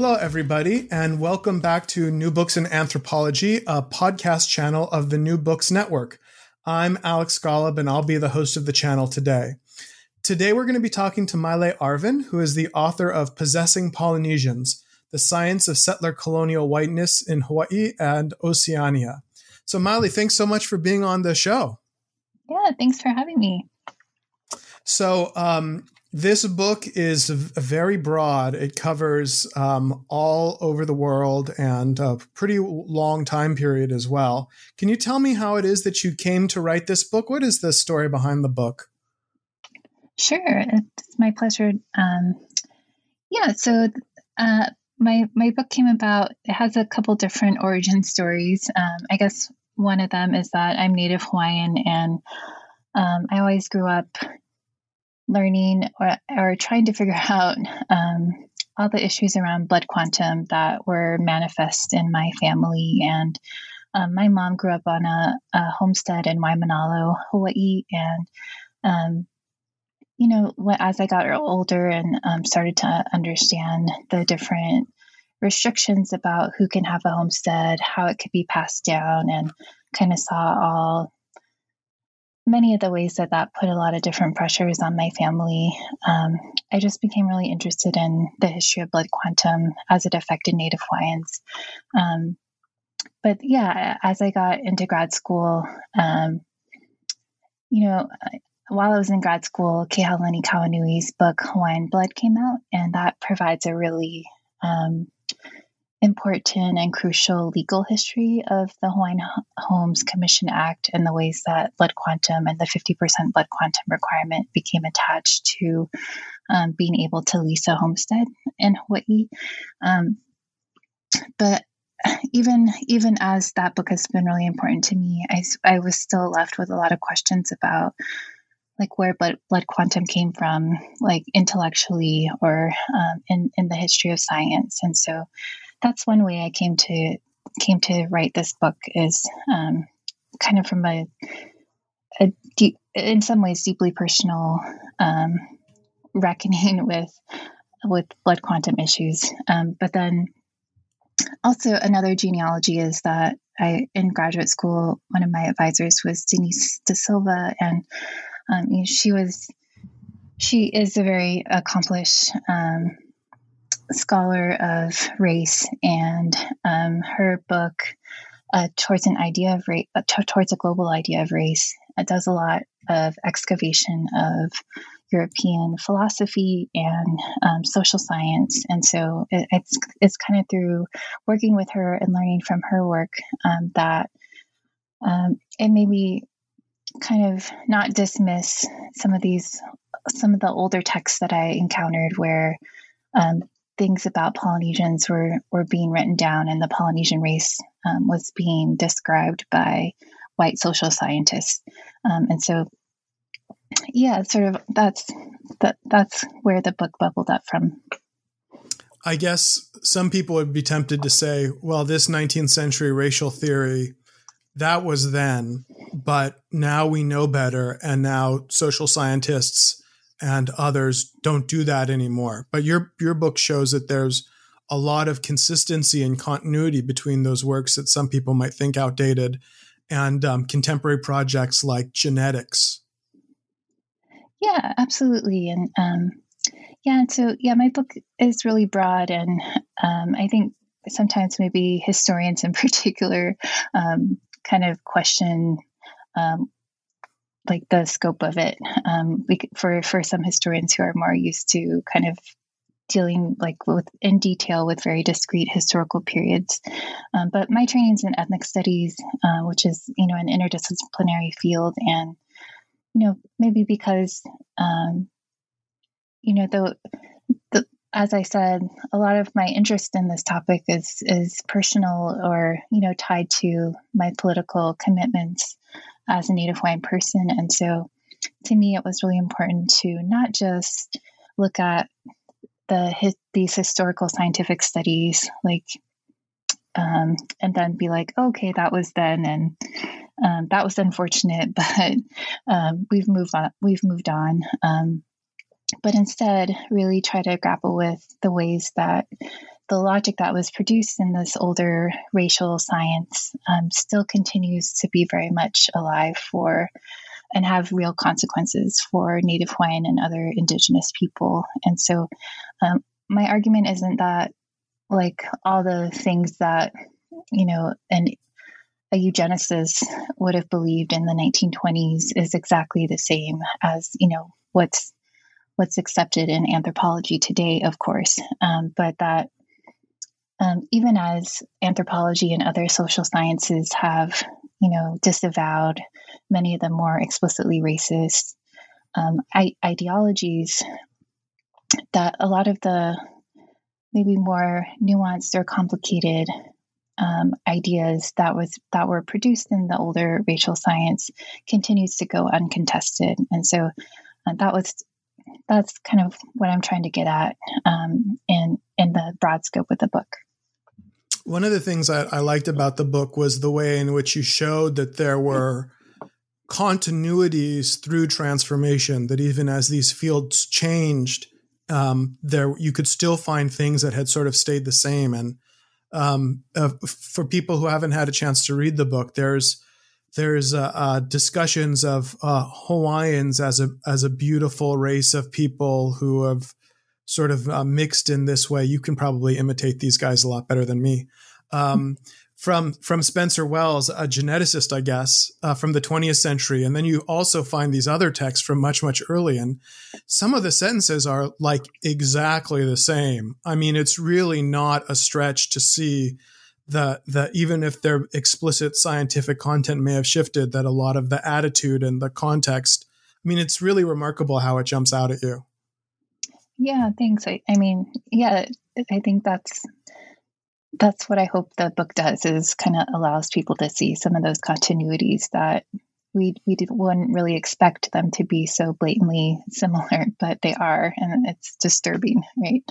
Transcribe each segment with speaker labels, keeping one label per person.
Speaker 1: Hello, everybody, and welcome back to New Books in Anthropology, a podcast channel of the New Books Network. I'm Alex Golub, and I'll be the host of the channel today. Today, we're going to be talking to Maile Arvin, who is the author of Possessing Polynesians The Science of Settler Colonial Whiteness in Hawaii and Oceania. So, Maile, thanks so much for being on the show.
Speaker 2: Yeah, thanks for having me.
Speaker 1: So, um, this book is very broad. It covers um, all over the world and a pretty long time period as well. Can you tell me how it is that you came to write this book? What is the story behind the book?
Speaker 2: Sure, it's my pleasure. Um, yeah, so uh, my my book came about. It has a couple different origin stories. Um, I guess one of them is that I'm Native Hawaiian, and um, I always grew up learning or, or trying to figure out um, all the issues around blood quantum that were manifest in my family. And um, my mom grew up on a, a homestead in Waimanalo, Hawaii. And, um, you know, as I got older and um, started to understand the different restrictions about who can have a homestead, how it could be passed down, and kind of saw all many of the ways that that put a lot of different pressures on my family, um, I just became really interested in the history of blood quantum as it affected Native Hawaiians. Um, but yeah, as I got into grad school, um, you know, while I was in grad school, Kehaulani Kauanui's book Hawaiian Blood came out, and that provides a really um, important and crucial legal history of the Hawaiian Homes Commission Act and the ways that blood quantum and the 50% blood quantum requirement became attached to um, being able to lease a homestead in Hawaii. Um, but even even as that book has been really important to me, I, I was still left with a lot of questions about like where blood, blood quantum came from, like intellectually or um, in in the history of science, and so that's one way I came to came to write this book is um, kind of from a, a deep, in some ways deeply personal um, reckoning with with blood quantum issues. Um, but then also another genealogy is that I in graduate school one of my advisors was Denise da Silva, and um, she was she is a very accomplished um, scholar of race, and um, her book uh, towards an idea of race, uh, t- towards a global idea of race, it does a lot of excavation of European philosophy and um, social science, and so it, it's it's kind of through working with her and learning from her work um, that um, it made me kind of not dismiss some of these some of the older texts that I encountered where um, things about Polynesians were, were being written down and the Polynesian race um, was being described by white social scientists. Um, and so, yeah, sort of that's that that's where the book bubbled up from.
Speaker 1: I guess some people would be tempted to say, well, this 19th century racial theory, that was then, but now we know better. And now social scientists and others don't do that anymore. But your your book shows that there's a lot of consistency and continuity between those works that some people might think outdated and um, contemporary projects like genetics.
Speaker 2: Yeah, absolutely, and um, yeah, so yeah, my book is really broad, and um, I think sometimes maybe historians in particular um, kind of question um, like the scope of it. Um, we, for for some historians who are more used to kind of dealing like with in detail with very discrete historical periods. Um, but my training is in ethnic studies uh, which is you know an interdisciplinary field and you know maybe because um, you know the, the as I said, a lot of my interest in this topic is is personal or you know tied to my political commitments as a Native Hawaiian person, and so to me, it was really important to not just look at the these historical scientific studies, like, um, and then be like, okay, that was then, and um, that was unfortunate, but um, we've moved on. We've moved on. Um, but instead, really try to grapple with the ways that the logic that was produced in this older racial science um, still continues to be very much alive for and have real consequences for Native Hawaiian and other Indigenous people. And so, um, my argument isn't that like all the things that you know an a eugenicist would have believed in the 1920s is exactly the same as you know what's what's accepted in anthropology today, of course, um, but that um, even as anthropology and other social sciences have, you know, disavowed many of the more explicitly racist um, I- ideologies, that a lot of the maybe more nuanced or complicated um, ideas that was that were produced in the older racial science continues to go uncontested, and so uh, that was that's kind of what I'm trying to get at um, in in the broad scope of the book.
Speaker 1: One of the things I, I liked about the book was the way in which you showed that there were continuities through transformation. That even as these fields changed, um, there you could still find things that had sort of stayed the same. And um, uh, for people who haven't had a chance to read the book, there's there's uh, uh, discussions of uh, Hawaiians as a as a beautiful race of people who have sort of uh, mixed in this way. You can probably imitate these guys a lot better than me. Um, from from Spencer Wells, a geneticist, I guess, uh, from the 20th century, and then you also find these other texts from much much earlier. and some of the sentences are like exactly the same. I mean, it's really not a stretch to see that that even if their explicit scientific content may have shifted, that a lot of the attitude and the context. I mean, it's really remarkable how it jumps out at you.
Speaker 2: Yeah, thanks. I, I mean, yeah, I think that's that's what I hope the book does is kind of allows people to see some of those continuities that we we did, wouldn't really expect them to be so blatantly similar, but they are, and it's disturbing, right?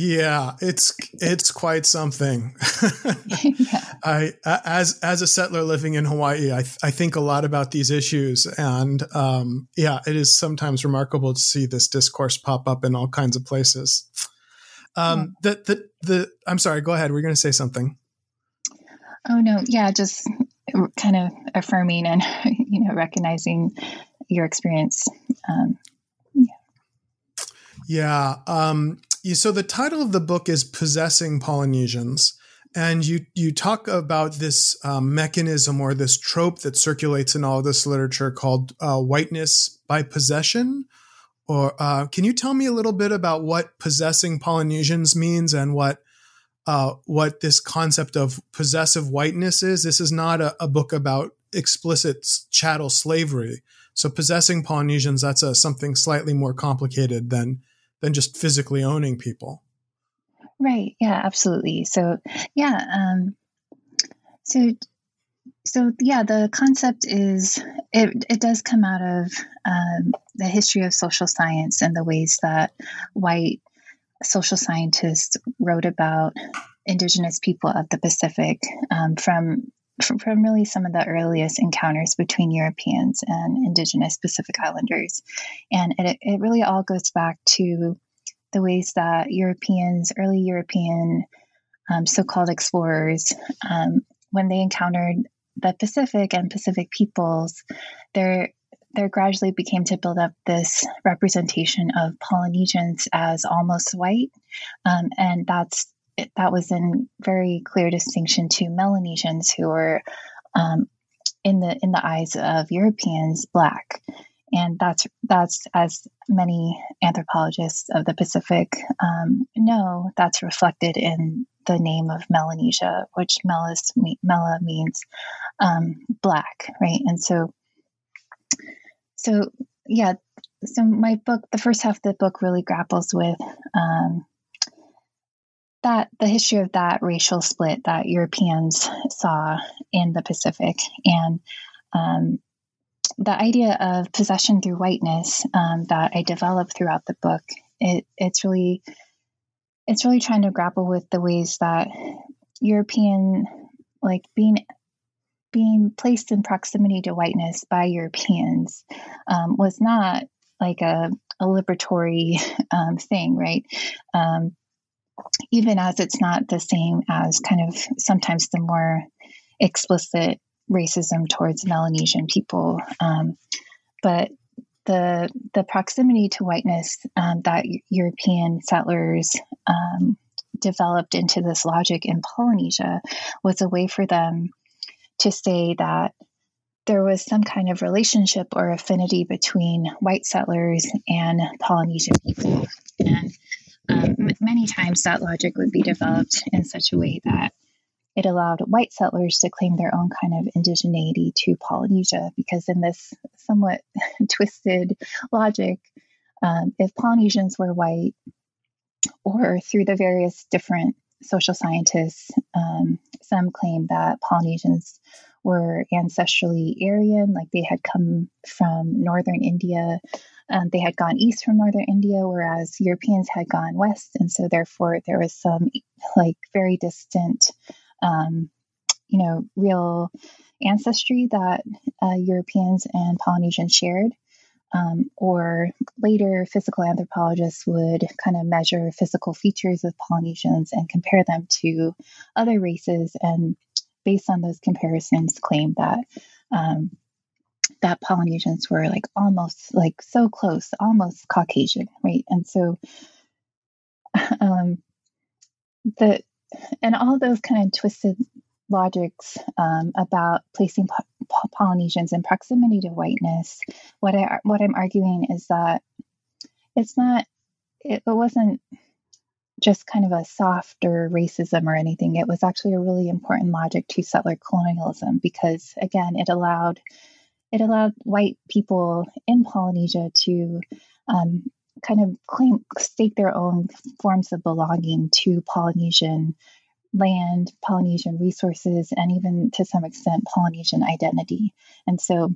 Speaker 1: Yeah, it's it's quite something. yeah. I as as a settler living in Hawaii, I I think a lot about these issues, and um, yeah, it is sometimes remarkable to see this discourse pop up in all kinds of places. Um, yeah. the the the I'm sorry. Go ahead. We're going to say something.
Speaker 2: Oh no, yeah, just kind of affirming and you know recognizing your experience. Um,
Speaker 1: yeah. Yeah. Um, so the title of the book is "Possessing Polynesians." and you you talk about this um, mechanism or this trope that circulates in all this literature called uh, whiteness by possession or uh, can you tell me a little bit about what possessing polynesians means and what uh, what this concept of possessive whiteness is this is not a, a book about explicit chattel slavery so possessing polynesians that's a, something slightly more complicated than than just physically owning people.
Speaker 2: Right. Yeah, absolutely. So, yeah. Um, so, so yeah, the concept is it, it does come out of um, the history of social science and the ways that white social scientists wrote about indigenous people of the Pacific um, from from really some of the earliest encounters between Europeans and indigenous Pacific Islanders. And it, it really all goes back to the ways that Europeans, early European um, so called explorers, um, when they encountered the Pacific and Pacific peoples, there there gradually became to build up this representation of Polynesians as almost white, um, and that's that was in very clear distinction to Melanesians who were um, in the in the eyes of Europeans black, and that's that's as many anthropologists of the Pacific um, know that's reflected in the name of Melanesia, which Melis, Mela means um, black, right? And so, so yeah, so my book, the first half of the book, really grapples with um, that the history of that racial split that Europeans saw in the Pacific, and um, the idea of possession through whiteness um, that I developed throughout the book. It, it's really it's really trying to grapple with the ways that European, like being being placed in proximity to whiteness by Europeans, um, was not like a, a liberatory um, thing, right? Um, even as it's not the same as kind of sometimes the more explicit racism towards Melanesian people. Um, but the the proximity to whiteness um, that European settlers um, developed into this logic in Polynesia was a way for them to say that there was some kind of relationship or affinity between white settlers and Polynesian people. And um, many times that logic would be developed in such a way that it allowed white settlers to claim their own kind of indigeneity to Polynesia, because in this somewhat twisted logic, um, if Polynesians were white, or through the various different social scientists, um, some claim that Polynesians were ancestrally Aryan, like they had come from northern India. Um, they had gone east from northern India, whereas Europeans had gone west, and so therefore there was some like very distant um, you know, real ancestry that uh, Europeans and Polynesians shared. Um, or later, physical anthropologists would kind of measure physical features of Polynesians and compare them to other races, and based on those comparisons, claim that um, that Polynesians were like almost like so close, almost Caucasian, right? And so, um, the and all those kind of twisted logics um, about placing po- Polynesians in proximity to whiteness, what I what I'm arguing is that it's not it, it wasn't just kind of a softer racism or anything. It was actually a really important logic to settler colonialism because again, it allowed it allowed white people in Polynesia to um, kind of claim stake their own forms of belonging to Polynesian land, Polynesian resources, and even to some extent Polynesian identity. And so,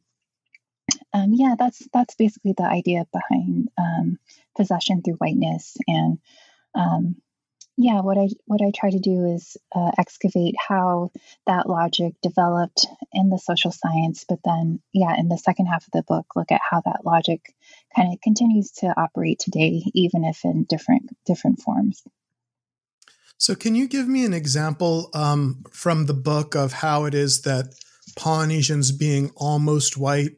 Speaker 2: um, yeah, that's that's basically the idea behind um, possession through whiteness. And um, yeah, what I what I try to do is uh, excavate how that logic developed in the social science, but then yeah, in the second half of the book, look at how that logic kind of continues to operate today, even if in different different forms.
Speaker 1: So, can you give me an example um, from the book of how it is that Polynesians being almost white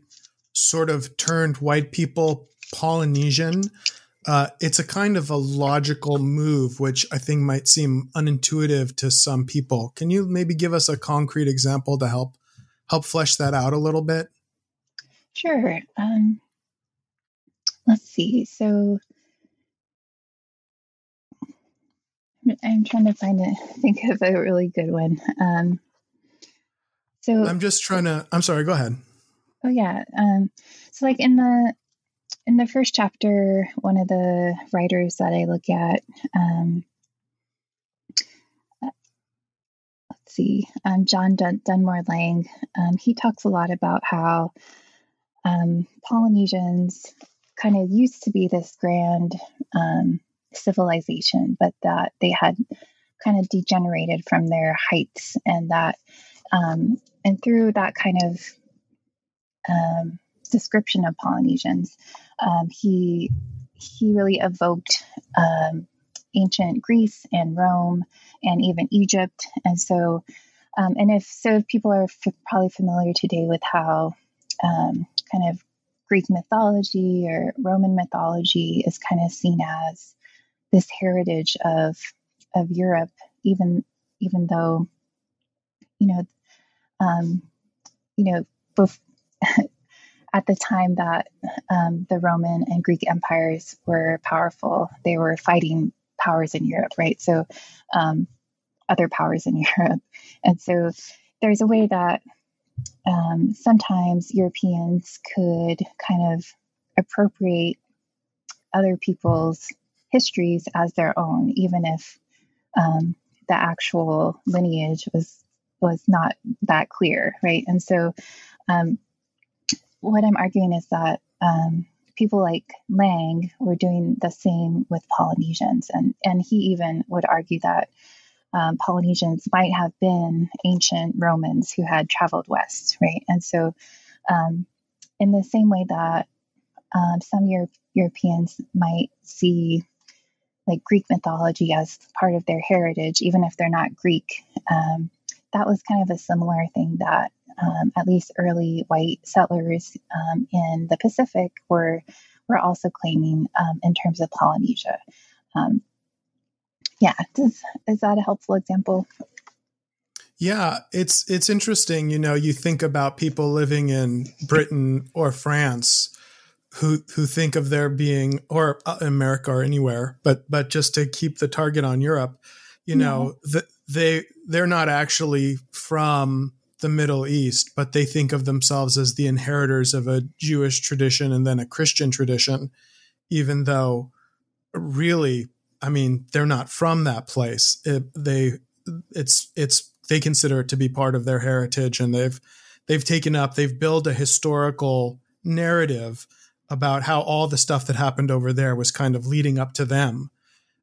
Speaker 1: sort of turned white people Polynesian? Uh, it's a kind of a logical move, which I think might seem unintuitive to some people. Can you maybe give us a concrete example to help help flesh that out a little bit?
Speaker 2: Sure. Um, let's see. So I'm trying to find a Think of a really good one. Um, so
Speaker 1: I'm just trying to. I'm sorry. Go ahead.
Speaker 2: Oh yeah. Um, so like in the in the first chapter, one of the writers that I look at, um, let's see, um, John Dun- Dunmore Lang, um, he talks a lot about how um, Polynesians kind of used to be this grand um, civilization, but that they had kind of degenerated from their heights, and that, um, and through that kind of description of Polynesians, um, he he really evoked um, ancient Greece and Rome and even Egypt, and so. Um, and if so, if people are f- probably familiar today with how um, kind of Greek mythology or Roman mythology is kind of seen as this heritage of of Europe, even even though you know um, you know bef- at the time that um, the Roman and Greek empires were powerful, they were fighting powers in Europe, right? So um, other powers in Europe, and so there's a way that um, sometimes Europeans could kind of appropriate other people's histories as their own, even if um, the actual lineage was was not that clear, right? And so, um, what I'm arguing is that um, people like Lang were doing the same with Polynesians, and and he even would argue that um, Polynesians might have been ancient Romans who had traveled west, right? And so, um, in the same way that um, some Euro- Europeans might see like Greek mythology as part of their heritage, even if they're not Greek. Um, that was kind of a similar thing that um, at least early white settlers um, in the Pacific were were also claiming um, in terms of Polynesia. Um, yeah, does, is that a helpful example?
Speaker 1: Yeah, it's it's interesting. You know, you think about people living in Britain or France who who think of there being or uh, America or anywhere, but but just to keep the target on Europe, you know, yeah. the, they they're not actually from the Middle East, but they think of themselves as the inheritors of a Jewish tradition and then a Christian tradition, even though really, I mean, they're not from that place. It, they it's it's they consider it to be part of their heritage, and they've they've taken up they've built a historical narrative about how all the stuff that happened over there was kind of leading up to them.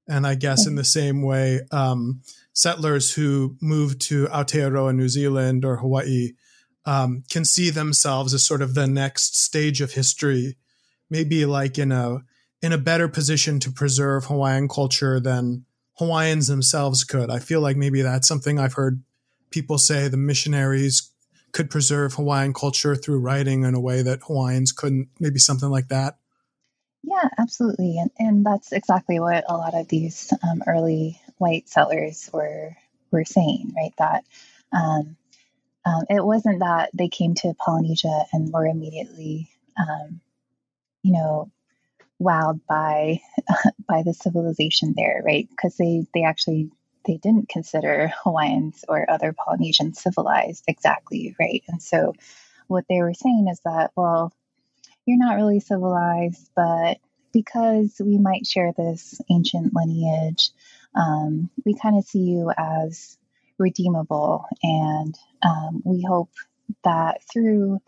Speaker 1: And I guess in the same way, um, settlers who moved to Aotearoa, New Zealand or Hawaii um, can see themselves as sort of the next stage of history, maybe like in a in a better position to preserve Hawaiian culture than Hawaiians themselves could. I feel like maybe that's something I've heard people say the missionaries could preserve Hawaiian culture through writing in a way that Hawaiians couldn't, maybe something like that?
Speaker 2: Yeah, absolutely. And, and that's exactly what a lot of these um, early white settlers were were saying, right? That um, um, it wasn't that they came to Polynesia and were immediately, um, you know, wowed by by the civilization there, right? Because they they actually they didn't consider Hawaiians or other Polynesians civilized exactly, right? And so what they were saying is that, well, you're not really civilized, but because we might share this ancient lineage, um, we kind of see you as redeemable. And um, we hope that through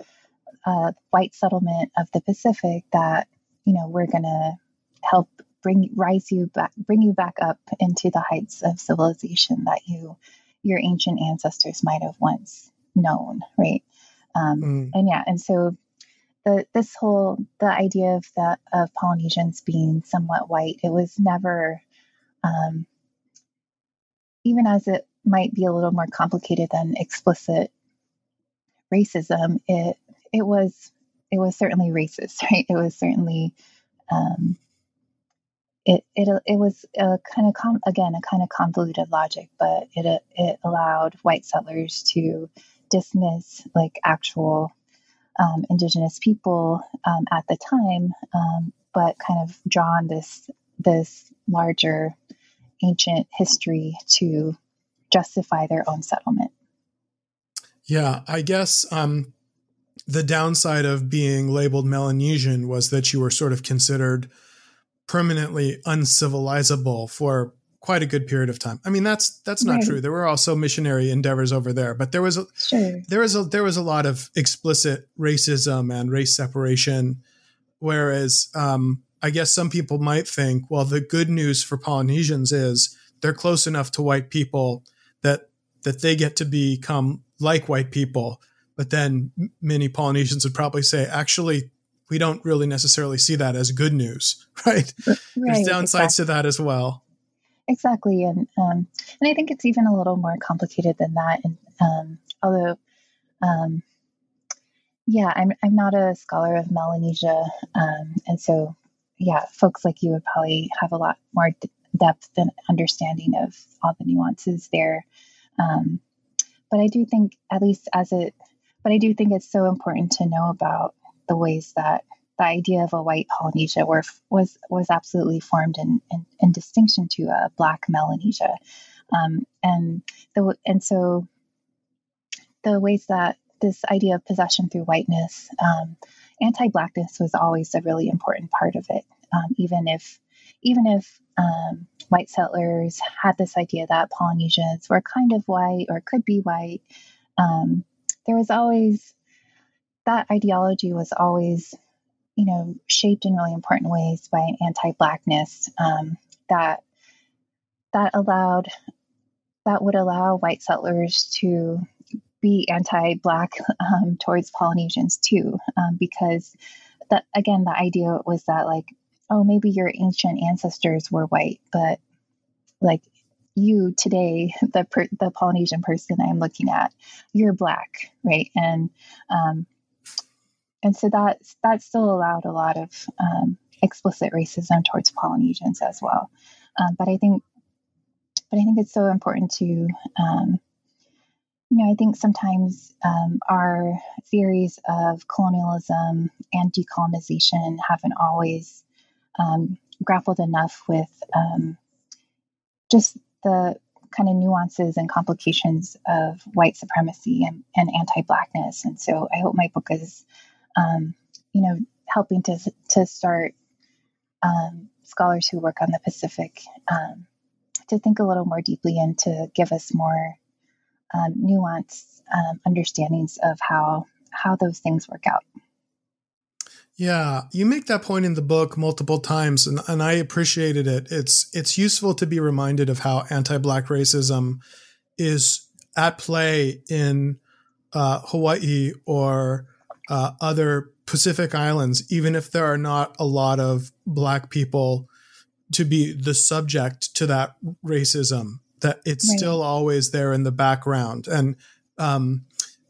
Speaker 2: uh, white settlement of the Pacific, that, you know, we're going to help bring rise you back bring you back up into the heights of civilization that you your ancient ancestors might have once known right um, mm. and yeah and so the this whole the idea of that of polynesians being somewhat white it was never um, even as it might be a little more complicated than explicit racism it it was it was certainly racist right? It was certainly um, it it it was a kind of com- again a kind of convoluted logic, but it it allowed white settlers to dismiss like actual um, indigenous people um, at the time, um, but kind of draw on this this larger ancient history to justify their own settlement.
Speaker 1: Yeah, I guess um, the downside of being labeled Melanesian was that you were sort of considered permanently uncivilizable for quite a good period of time. I mean, that's that's not right. true. There were also missionary endeavors over there, but there was a sure. there was a there was a lot of explicit racism and race separation. Whereas, um, I guess some people might think, well, the good news for Polynesians is they're close enough to white people that that they get to become like white people. But then many Polynesians would probably say, actually, we don't really necessarily see that as good news, right? right There's downsides exactly. to that as well.
Speaker 2: Exactly, and um, and I think it's even a little more complicated than that. And um, although, um, yeah, I'm I'm not a scholar of Melanesia, um, and so yeah, folks like you would probably have a lot more d- depth and understanding of all the nuances there. Um, but I do think, at least as it, but I do think it's so important to know about the ways that the idea of a white Polynesia were, was was absolutely formed in, in, in distinction to a black Melanesia, um, and the and so the ways that this idea of possession through whiteness um, anti-blackness was always a really important part of it, um, even if even if um, white settlers had this idea that Polynesians were kind of white or could be white. Um, there was always that ideology was always, you know, shaped in really important ways by an anti-blackness um, that that allowed that would allow white settlers to be anti-black um, towards Polynesians too, um, because that again the idea was that like oh, maybe your ancient ancestors were white, but like you today, the per, the Polynesian person I'm looking at, you're black, right? And um, and so that that still allowed a lot of um, explicit racism towards Polynesians as well. Um, but I think, but I think it's so important to, um, you know, I think sometimes um, our theories of colonialism and decolonization haven't always um, grappled enough with um, just the kind of nuances and complications of white supremacy and, and anti-blackness. And so I hope my book is, um, you know, helping to to start um, scholars who work on the Pacific um, to think a little more deeply and to give us more um, nuanced understandings of how how those things work out.
Speaker 1: Yeah, you make that point in the book multiple times, and, and I appreciated it. It's it's useful to be reminded of how anti-black racism is at play in uh, Hawaii or uh, other Pacific islands, even if there are not a lot of black people to be the subject to that racism. That it's right. still always there in the background, and um,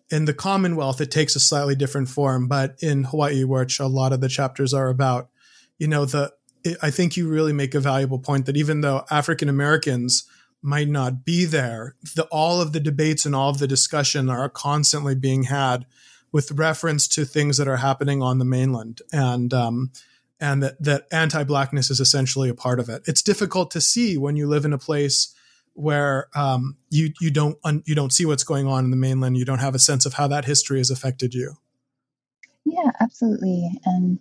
Speaker 1: in the Commonwealth, it takes a slightly different form, but in Hawaii, which a lot of the chapters are about, you know, the it, I think you really make a valuable point that even though African Americans might not be there, the, all of the debates and all of the discussion are constantly being had with reference to things that are happening on the mainland, and um, and that that anti-blackness is essentially a part of it. It's difficult to see when you live in a place where um, you you don't un, you don't see what's going on in the mainland. You don't have a sense of how that history has affected you.
Speaker 2: Yeah, absolutely. And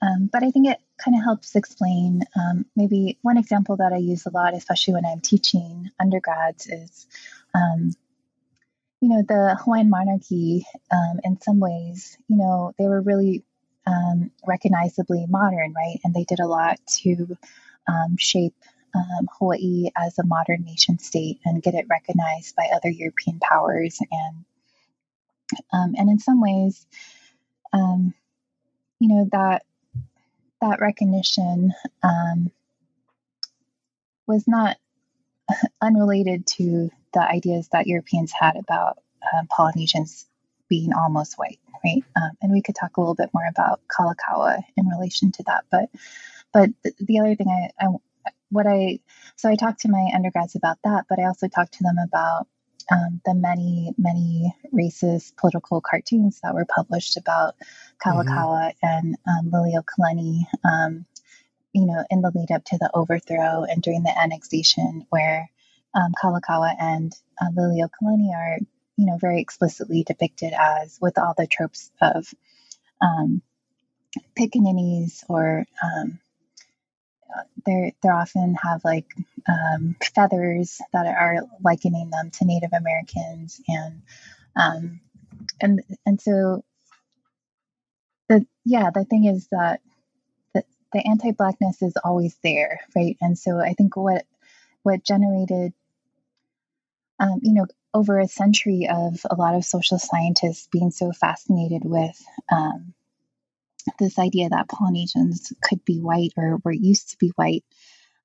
Speaker 2: um, but I think it kind of helps explain. Um, maybe one example that I use a lot, especially when I'm teaching undergrads, is um, you know the Hawaiian monarchy. Um, in some ways, you know they were really um, recognizably modern, right? And they did a lot to shape um, Hawaii as a modern nation state and get it recognized by other European powers. And um, and in some ways, um, you know that that recognition um, was not unrelated to the ideas that Europeans had about uh, Polynesians being almost white, right? Um, and we could talk a little bit more about Kalakaua in relation to that, but but the other thing I, I what I so I talked to my undergrads about that, but I also talked to them about um, the many many racist political cartoons that were published about Kalakaua mm-hmm. and um, Liliuokalani. Um, you know, in the lead up to the overthrow and during the annexation, where um, Kalakaua and uh, Liliuokalani are, you know, very explicitly depicted as with all the tropes of um, pickaninnies or um, they they often have like um, feathers that are likening them to Native Americans, and um, and and so the yeah the thing is that the, the anti-blackness is always there, right? And so I think what what generated um, you know over a century of a lot of social scientists being so fascinated with um, this idea that Polynesians could be white or were used to be white,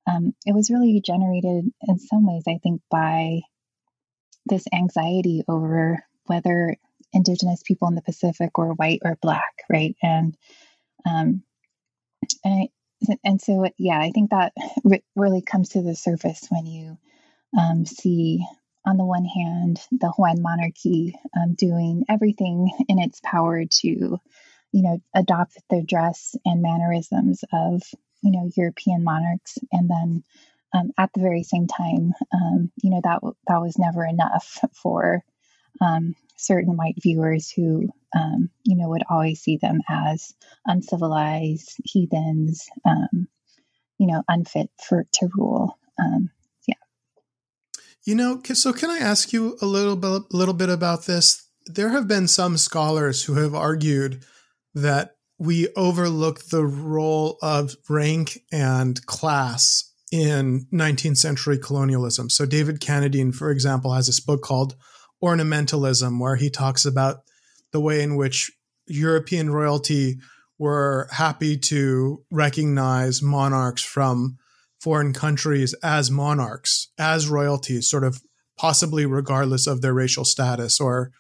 Speaker 2: um, it was really generated in some ways, I think, by this anxiety over whether Indigenous people in the Pacific were white or black, right? And um, and I, and so yeah, I think that re- really comes to the surface when you um, see on the one hand, the Hawaiian monarchy um, doing everything in its power to you know, adopt the dress and mannerisms of, you know, European monarchs. And then um, at the very same time, um, you know, that, that was never enough for, um, certain white viewers who, um, you know, would always see them as uncivilized heathens, um, you know, unfit for to rule. Um, yeah.
Speaker 1: You know, so can I ask you a little bit, a little bit about this? There have been some scholars who have argued that we overlook the role of rank and class in 19th century colonialism. So David Cannadine, for example, has this book called Ornamentalism, where he talks about the way in which European royalty were happy to recognize monarchs from foreign countries as monarchs, as royalties, sort of possibly regardless of their racial status. Or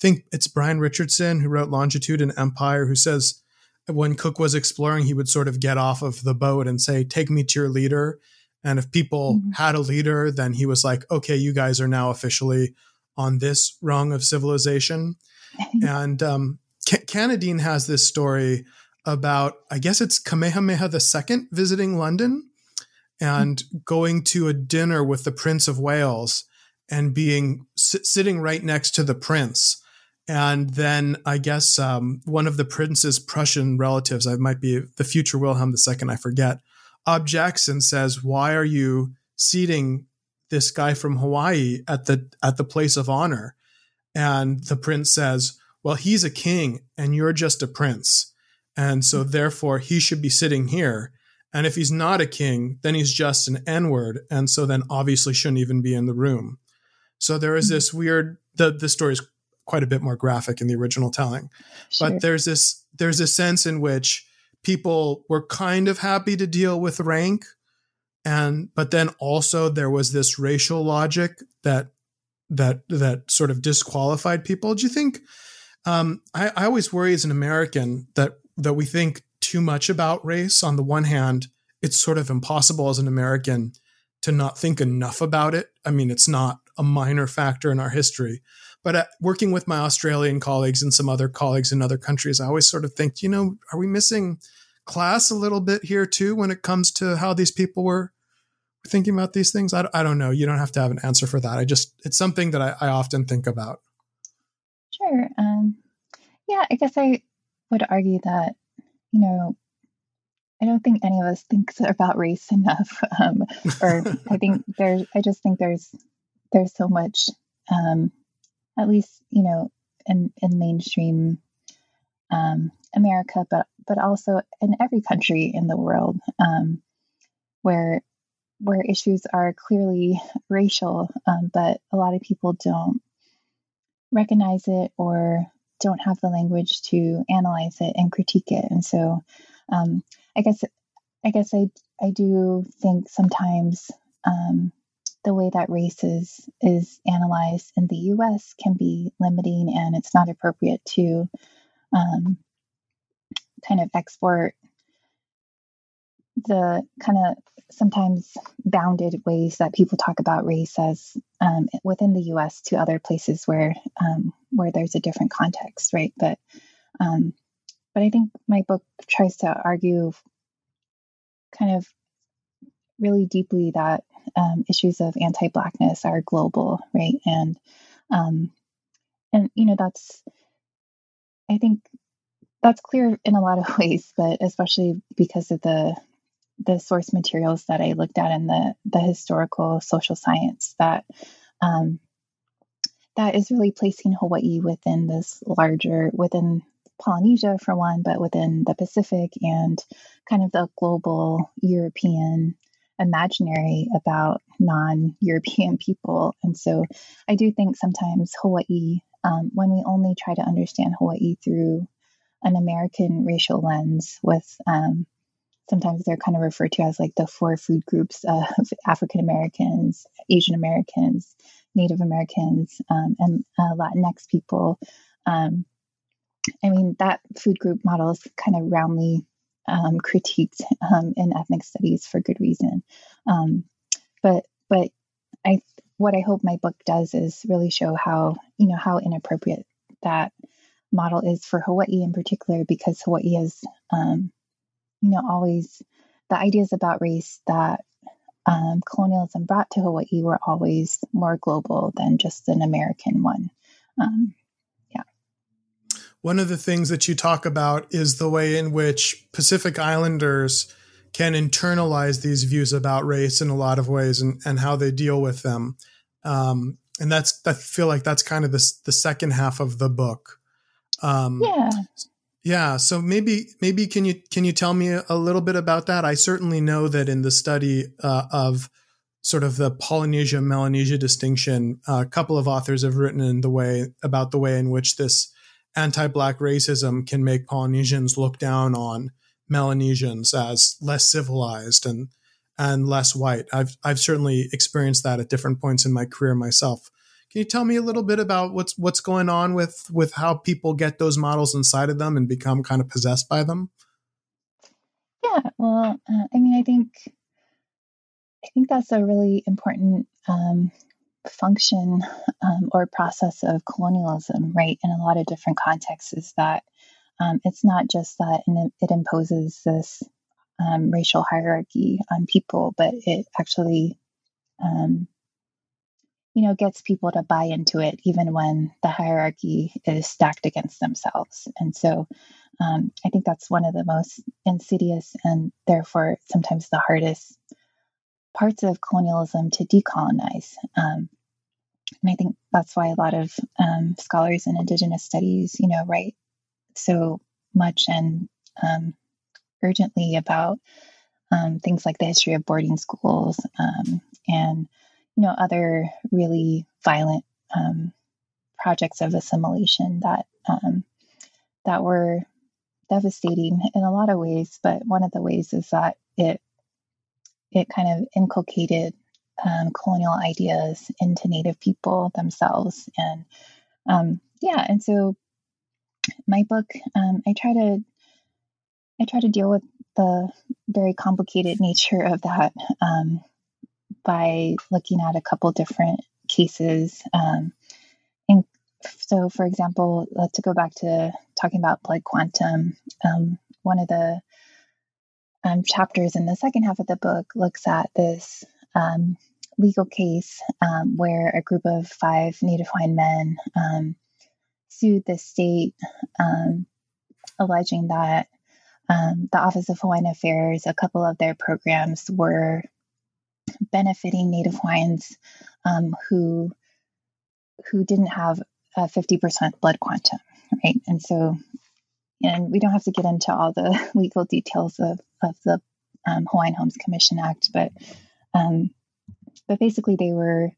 Speaker 1: think it's Brian Richardson who wrote Longitude and Empire, who says when Cook was exploring, he would sort of get off of the boat and say, Take me to your leader. And if people mm-hmm. had a leader, then he was like, Okay, you guys are now officially on this rung of civilization. and um, Cannadine has this story about, I guess it's Kamehameha II visiting London and mm-hmm. going to a dinner with the Prince of Wales and being sitting right next to the prince. And then I guess um, one of the prince's Prussian relatives, I might be the future Wilhelm II, I forget, objects and says, "Why are you seating this guy from Hawaii at the at the place of honor?" And the prince says, "Well, he's a king, and you're just a prince, and so therefore he should be sitting here." And if he's not a king, then he's just an N word, and so then obviously shouldn't even be in the room. So there is this weird. The the story is quite a bit more graphic in the original telling, sure. but there's this there's a sense in which people were kind of happy to deal with rank, and but then also there was this racial logic that that that sort of disqualified people. Do you think? Um, I, I always worry as an American that that we think too much about race. On the one hand, it's sort of impossible as an American to not think enough about it. I mean, it's not a minor factor in our history. But uh, working with my Australian colleagues and some other colleagues in other countries, I always sort of think, you know, are we missing class a little bit here too when it comes to how these people were thinking about these things? I, I don't know. You don't have to have an answer for that. I just, it's something that I, I often think about.
Speaker 2: Sure. Um, yeah, I guess I would argue that, you know, I don't think any of us thinks about race enough. Um, or I think there's, I just think there's, there's so much, um, at least, you know, in, in mainstream um, America, but but also in every country in the world um, where where issues are clearly racial, um, but a lot of people don't recognize it or don't have the language to analyze it and critique it. And so, um, I guess I guess I I do think sometimes um, the way that race is is analyzed in the U.S. can be limiting, and it's not appropriate to um, kind of export the kind of sometimes bounded ways that people talk about race as um, within the U.S. to other places where um, where there's a different context, right? But um, but I think my book tries to argue kind of really deeply that um, issues of anti-blackness are global, right? And um, and you know that's I think that's clear in a lot of ways, but especially because of the the source materials that I looked at in the the historical social science that um, that is really placing Hawaii within this larger within Polynesia for one, but within the Pacific and kind of the global European imaginary about non-European people. And so I do think sometimes Hawaii, um, when we only try to understand Hawaii through an American racial lens with um, sometimes they're kind of referred to as like the four food groups of African Americans, Asian Americans, Native Americans, um, and uh, Latinx people. Um, I mean, that food group model is kind of roundly um, critiqued um, in ethnic studies for good reason. Um, but but I what I hope my book does is really show how you know how inappropriate that model is for Hawaii in particular, because Hawaii is, um, you know, always the ideas about race that um, colonialism brought to Hawaii were always more global than just an American one. Um,
Speaker 1: one of the things that you talk about is the way in which Pacific Islanders can internalize these views about race in a lot of ways and, and how they deal with them. Um, and that's I feel like that's kind of the the second half of the book.
Speaker 2: Um, yeah.
Speaker 1: Yeah. So maybe maybe can you can you tell me a little bit about that? I certainly know that in the study uh, of sort of the Polynesia Melanesia distinction, uh, a couple of authors have written in the way about the way in which this anti-black racism can make Polynesians look down on Melanesians as less civilized and and less white. I've I've certainly experienced that at different points in my career myself. Can you tell me a little bit about what's what's going on with with how people get those models inside of them and become kind of possessed by them?
Speaker 2: Yeah, well, uh, I mean, I think I think that's a really important um, function um, or process of colonialism, right? In a lot of different contexts, is that um, it's not just that it imposes this um, racial hierarchy on people, but it actually, um, you know, gets people to buy into it even when the hierarchy is stacked against themselves. And so, um, I think that's one of the most insidious and therefore sometimes the hardest parts of colonialism to decolonize. Um, and I think that's why a lot of um, scholars in Indigenous studies, you know, write so much and um, urgently about um, things like the history of boarding schools um, and you know other really violent um, projects of assimilation that um, that were devastating in a lot of ways. But one of the ways is that it it kind of inculcated um, colonial ideas into Native people themselves, and um, yeah, and so my book, um, I try to I try to deal with the very complicated nature of that um, by looking at a couple different cases. Um, and so, for example, to go back to talking about blood quantum, um, one of the um, chapters in the second half of the book looks at this um, legal case um, where a group of five Native Hawaiian men sued the state, alleging that um, the Office of Hawaiian Affairs, a couple of their programs were benefiting Native Hawaiians um, who who didn't have a 50% blood quantum, right? And so, and we don't have to get into all the legal details of, of the um, Hawaiian Homes Commission Act, but um, but basically they were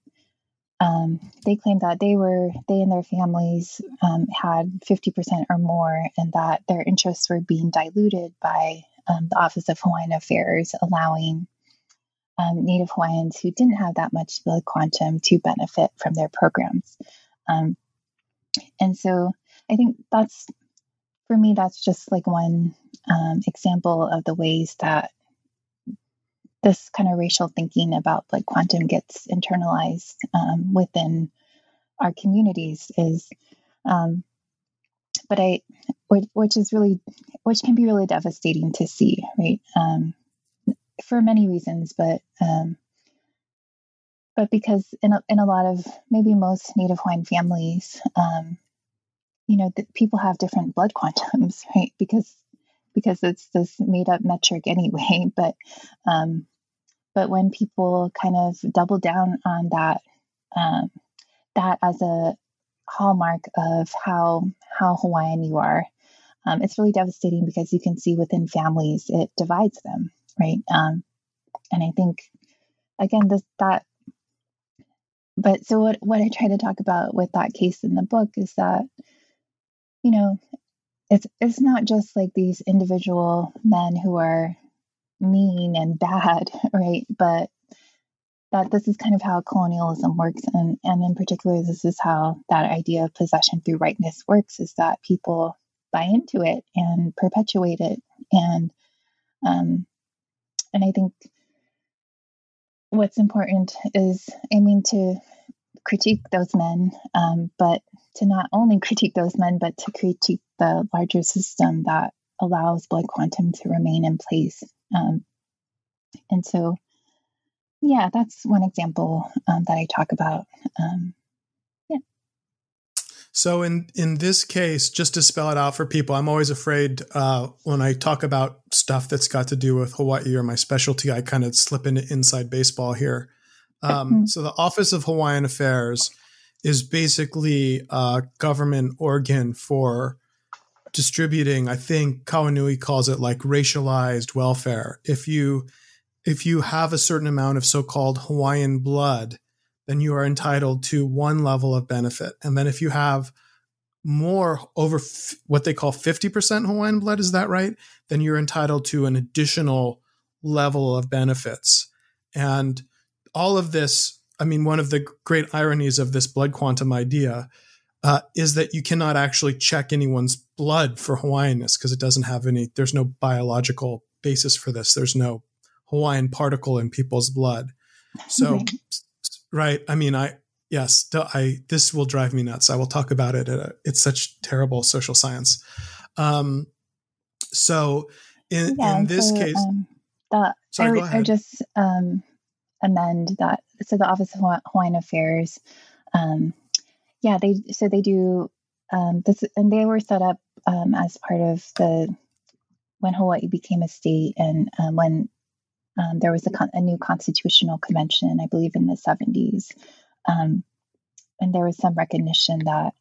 Speaker 2: um, they claimed that they were they and their families um, had 50% or more and that their interests were being diluted by um, the office of hawaiian affairs allowing um, native hawaiians who didn't have that much blood quantum to benefit from their programs. Um, and so i think that's for me that's just like one um, example of the ways that this kind of racial thinking about like quantum gets internalized um, within our communities is um, but i which is really which can be really devastating to see right? Um, for many reasons but um, but because in a, in a lot of maybe most native hawaiian families um, you know people have different blood quantums right? Because because it's this made up metric anyway. But um, but when people kind of double down on that um, that as a hallmark of how how Hawaiian you are, um, it's really devastating because you can see within families it divides them, right? Um, and I think again this that. But so what what I try to talk about with that case in the book is that you know it's it's not just like these individual men who are mean and bad, right? But that this is kind of how colonialism works and and in particular this is how that idea of possession through whiteness works is that people buy into it and perpetuate it and um and I think what's important is I mean to critique those men, um, but to not only critique those men, but to critique the larger system that allows blood quantum to remain in place. Um, and so, yeah, that's one example um, that I talk about. Um, yeah.
Speaker 1: So in in this case, just to spell it out for people, I'm always afraid uh, when I talk about stuff that's got to do with Hawaii or my specialty, I kind of slip into inside baseball here. Um, mm-hmm. So the Office of Hawaiian Affairs is basically a government organ for distributing. I think Kauanui calls it like racialized welfare. If you if you have a certain amount of so-called Hawaiian blood then you are entitled to one level of benefit. And then if you have more over f- what they call 50% Hawaiian blood, is that right? Then you're entitled to an additional level of benefits. And all of this, I mean, one of the great ironies of this blood quantum idea uh, is that you cannot actually check anyone's blood for Hawaiianness because it doesn't have any, there's no biological basis for this. There's no Hawaiian particle in people's blood. So, right. I mean, I yes, I this will drive me nuts. I will talk about it. A, it's such terrible social science. Um, so in, yeah, in this
Speaker 2: so,
Speaker 1: case, um,
Speaker 2: the, sorry, I, I just um, amend that. So the Office of Hawaiian Affairs, um, yeah, they so they do um, this, and they were set up um, as part of the when Hawaii became a state and um, when um, there was a, a, new constitutional convention, I believe, in the 70s. Um, and there was some recognition that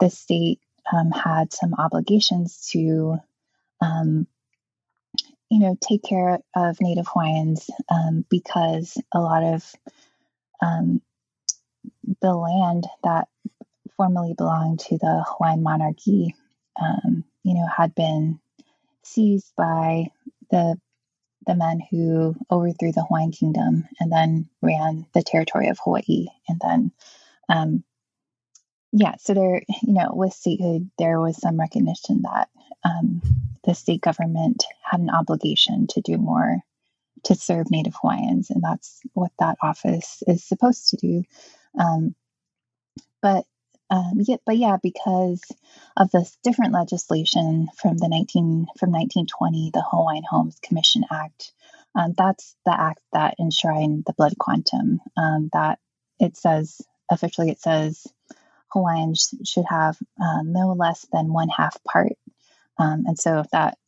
Speaker 2: the state um, had some obligations to, um, you know, take care of Native Hawaiians um, because a lot of um, the land that formerly belonged to the Hawaiian monarchy, you know, had been seized by the the men who overthrew the Hawaiian kingdom and then ran the territory of Hawaii. And then, um, yeah, so there, you know, with statehood, there was some recognition that um, the state government had an obligation to do more to serve Native Hawaiians, and that's what that office is supposed to do. Um, but um, yeah, but yeah, because of this different legislation from the 19 from 1920, the Hawaiian Homes Commission Act. Um, that's the act that enshrined the blood quantum. Um, that it says officially, it says Hawaiians should have uh, no less than one half part, um, and so that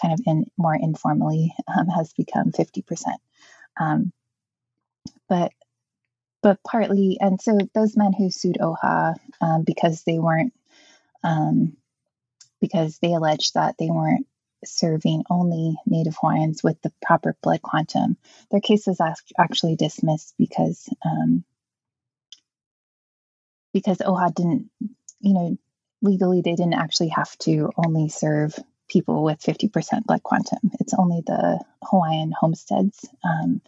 Speaker 2: kind of in more informally um, has become 50 percent. Um, but but partly, and so those men who sued OHA um, because they weren't, um, because they alleged that they weren't serving only Native Hawaiians with the proper blood quantum, their case was actually dismissed because um, because OHA didn't, you know, legally they didn't actually have to only serve people with 50% blood quantum. It's only the Hawaiian homesteads um,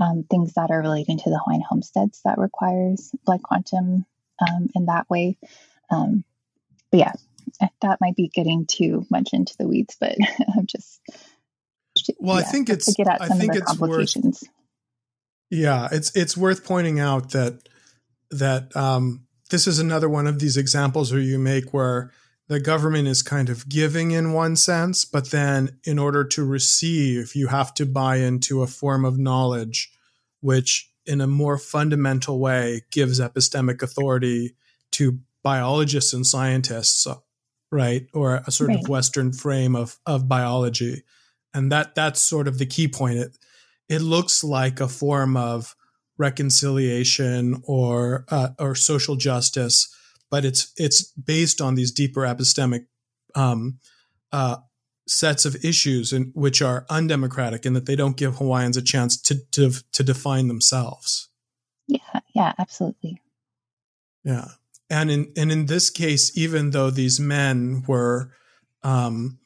Speaker 2: um, things that are relating to the Hawaiian homesteads that requires blood quantum um, in that way. Um, but yeah, that might be getting too much into the weeds, but I'm just.
Speaker 1: Well, yeah, I think it's. get at some I think of the complications. Worth, yeah, it's it's worth pointing out that that um, this is another one of these examples where you make where the government is kind of giving in one sense, but then in order to receive, you have to buy into a form of knowledge which, in a more fundamental way, gives epistemic authority to biologists and scientists, right? Or a sort right. of Western frame of, of biology. And that that's sort of the key point. It, it looks like a form of reconciliation or uh, or social justice but it's it's based on these deeper epistemic um, uh, sets of issues in, which are undemocratic and that they don't give Hawaiians a chance to, to to define themselves.
Speaker 2: Yeah, yeah, absolutely.
Speaker 1: Yeah, and in and in this case, even though these men were, um,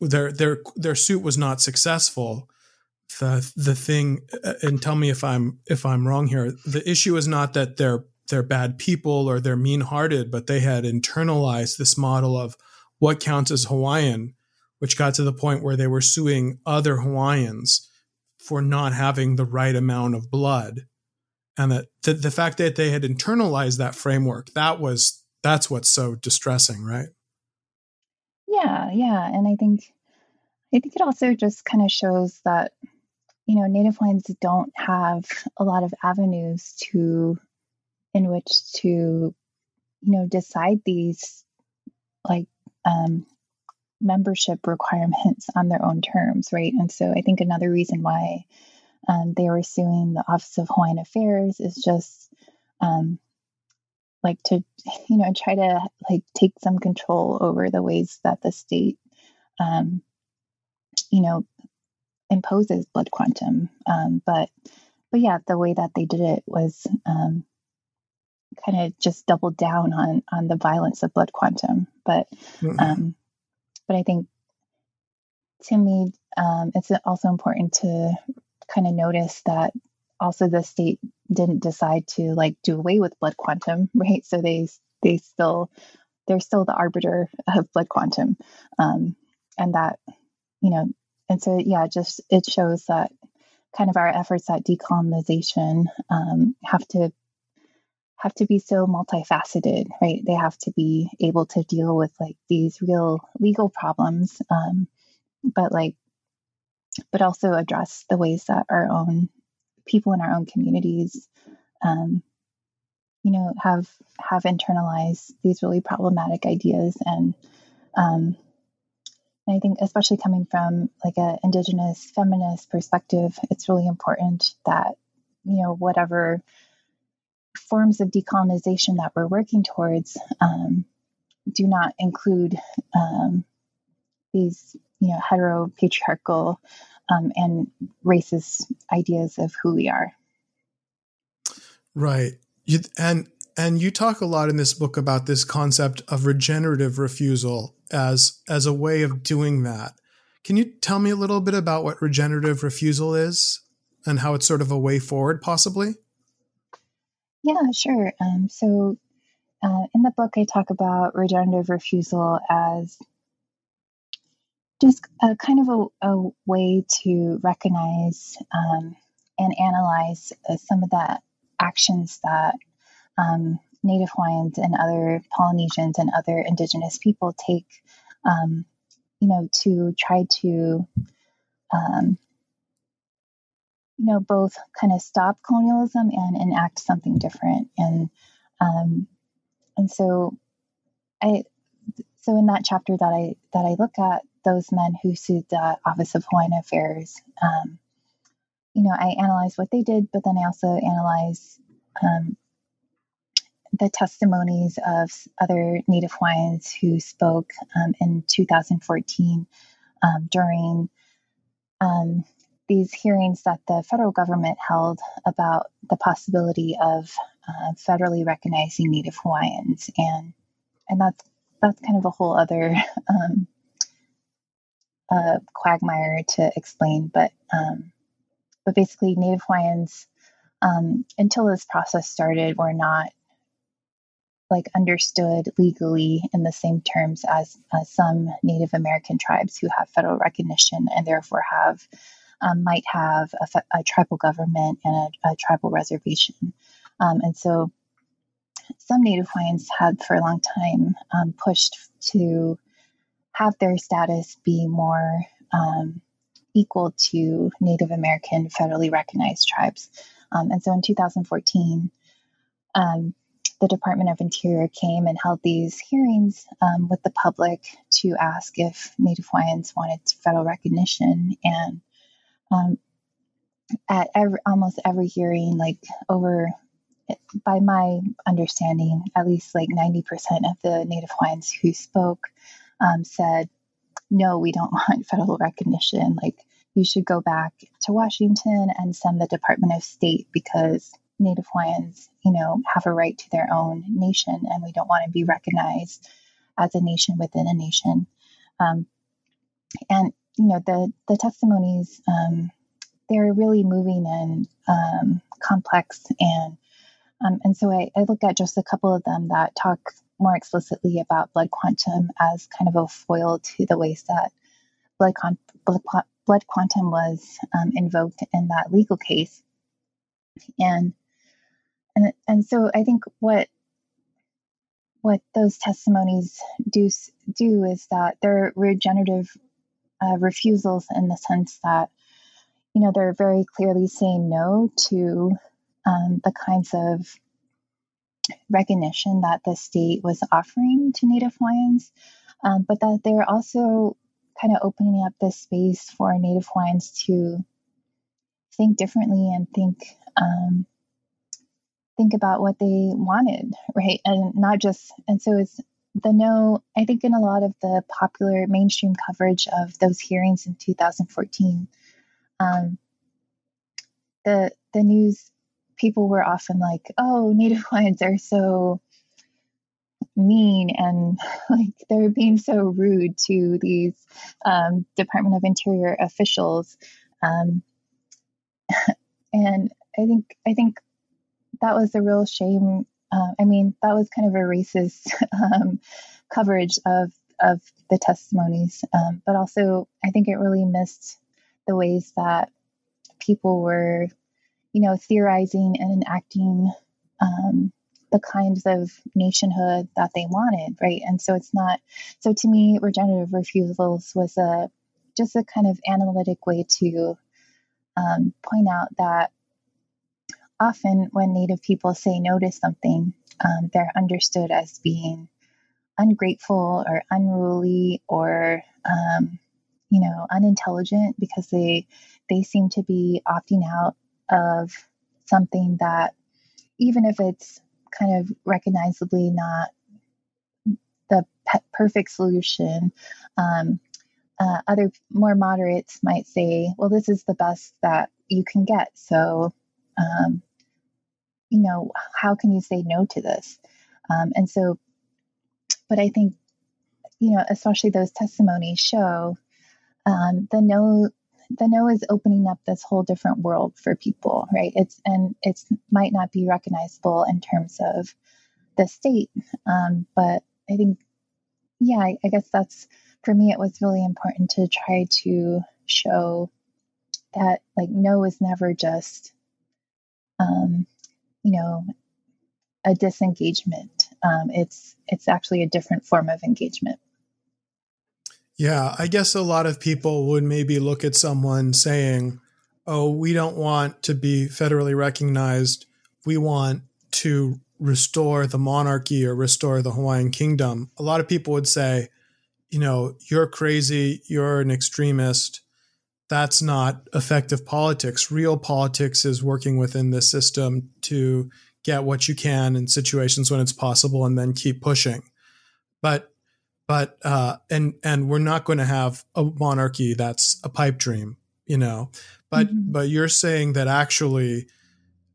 Speaker 1: their their their suit was not successful. The the thing, uh, and tell me if I'm if I'm wrong here. The issue is not that they're they're bad people or they're mean hearted, but they had internalized this model of what counts as Hawaiian, which got to the point where they were suing other Hawaiians for not having the right amount of blood. And that the, the fact that they had internalized that framework, that was that's what's so distressing, right?
Speaker 2: Yeah, yeah. And I think I think it also just kind of shows that, you know, Native Hawaiians don't have a lot of avenues to in which to, you know, decide these like um, membership requirements on their own terms, right? And so I think another reason why um, they were suing the Office of Hawaiian Affairs is just um, like to, you know, try to like take some control over the ways that the state, um, you know, imposes blood quantum. Um, but, but yeah, the way that they did it was um, kind of just doubled down on on the violence of blood quantum. But mm-hmm. um, but I think to me, um, it's also important to kind of notice that also the state didn't decide to like do away with blood quantum, right? So they they still they're still the arbiter of blood quantum, um, and that you know, and so yeah, just it shows that kind of our efforts at decolonization um, have to have to be so multifaceted, right? They have to be able to deal with like these real legal problems, um, but like, but also address the ways that our own people in our own communities, um, you know, have have internalized these really problematic ideas, and um, and I think especially coming from like a indigenous feminist perspective, it's really important that you know whatever forms of decolonization that we're working towards um, do not include um, these, you know, heteropatriarchal um, and racist ideas of who we are.
Speaker 1: Right. You, and and you talk a lot in this book about this concept of regenerative refusal as as a way of doing that. Can you tell me a little bit about what regenerative refusal is and how it's sort of a way forward, possibly?
Speaker 2: Yeah, sure. Um, so uh, in the book, I talk about regenerative refusal as just a kind of a, a way to recognize um, and analyze uh, some of the actions that um, Native Hawaiians and other Polynesians and other Indigenous people take, um, you know, to try to um, you know, both kind of stop colonialism and enact something different. And um, and so I so in that chapter that I that I look at those men who sued the Office of Hawaiian Affairs, um, you know, I analyze what they did, but then I also analyze um, the testimonies of other Native Hawaiians who spoke um, in 2014 um, during um, these hearings that the federal government held about the possibility of uh, federally recognizing Native Hawaiians, and and that's that's kind of a whole other um, uh, quagmire to explain. But um, but basically, Native Hawaiians um, until this process started were not like understood legally in the same terms as uh, some Native American tribes who have federal recognition and therefore have um, might have a, a, tribal government and a, a tribal reservation. Um, and so some Native Hawaiians had for a long time um, pushed to have their status be more um, equal to Native American federally recognized tribes. Um, and so in 2014, um, the Department of Interior came and held these hearings um, with the public to ask if Native Hawaiians wanted federal recognition. And um, at every, almost every hearing, like over, by my understanding, at least like 90% of the Native Hawaiians who spoke um, said, no, we don't want federal recognition. Like, you should go back to Washington and send the Department of State because Native Hawaiians, you know, have a right to their own nation and we don't want to be recognized as a nation within a nation. Um, and you know the the testimonies um, they're really moving and um, complex and um, and so I, I, look at just a couple of them that talk more explicitly about blood quantum as kind of a foil to the ways that blood, con- blood, blood quantum was um, invoked in that legal case and and and so I think what what those testimonies do do is that they're regenerative uh, refusals in the sense that, you know, they're very clearly saying no to um, the kinds of recognition that the state was offering to Native Hawaiians, um, but that they're also kind of opening up this space for Native Hawaiians to think differently and think um, think about what they wanted, right? And not just and so it's the no. I think in a lot of the popular mainstream coverage of those hearings in 2014, um, the the news people were often like, "Oh, Native Hawaiians are so." mean and like they're being so rude to these um, Department of Interior officials. Um, and I think I think that was a real shame. Uh, I mean, that was kind of a racist um, coverage of of the testimonies, um, but also I think it really missed the ways that people were, you know, theorizing and enacting um, the kinds of nationhood that they wanted, right? And so it's not. So to me, regenerative refusals was a just a kind of analytic way to um, point out that often when Native people say no to something, um, they're understood as being ungrateful or unruly or um, you know unintelligent because they they seem to be opting out of something that even if it's kind of recognizably not the pe- perfect solution um, uh, other more moderates might say well this is the best that you can get so um, you know, how can you say no to this? Um, and so, but I think, you know, especially those testimonies show um, the no, the no is opening up this whole different world for people, right? It's and it's might not be recognizable in terms of the state, um, but I think, yeah, I, I guess that's for me. It was really important to try to show that like no is never just um, you know a disengagement. Um, it's it's actually a different form of engagement.
Speaker 1: Yeah i guess a lot of people would maybe look at someone saying oh we don't want to be federally recognized. We want to restore the monarchy or restore the hawaiian kingdom. A lot of people would say you know you're crazy. You're an extremist that's not effective politics. Real politics is working within the system to get what you can in situations when it's possible and then keep pushing. But but uh, and and we're not going to have a monarchy that's a pipe dream, you know. But mm-hmm. but you're saying that actually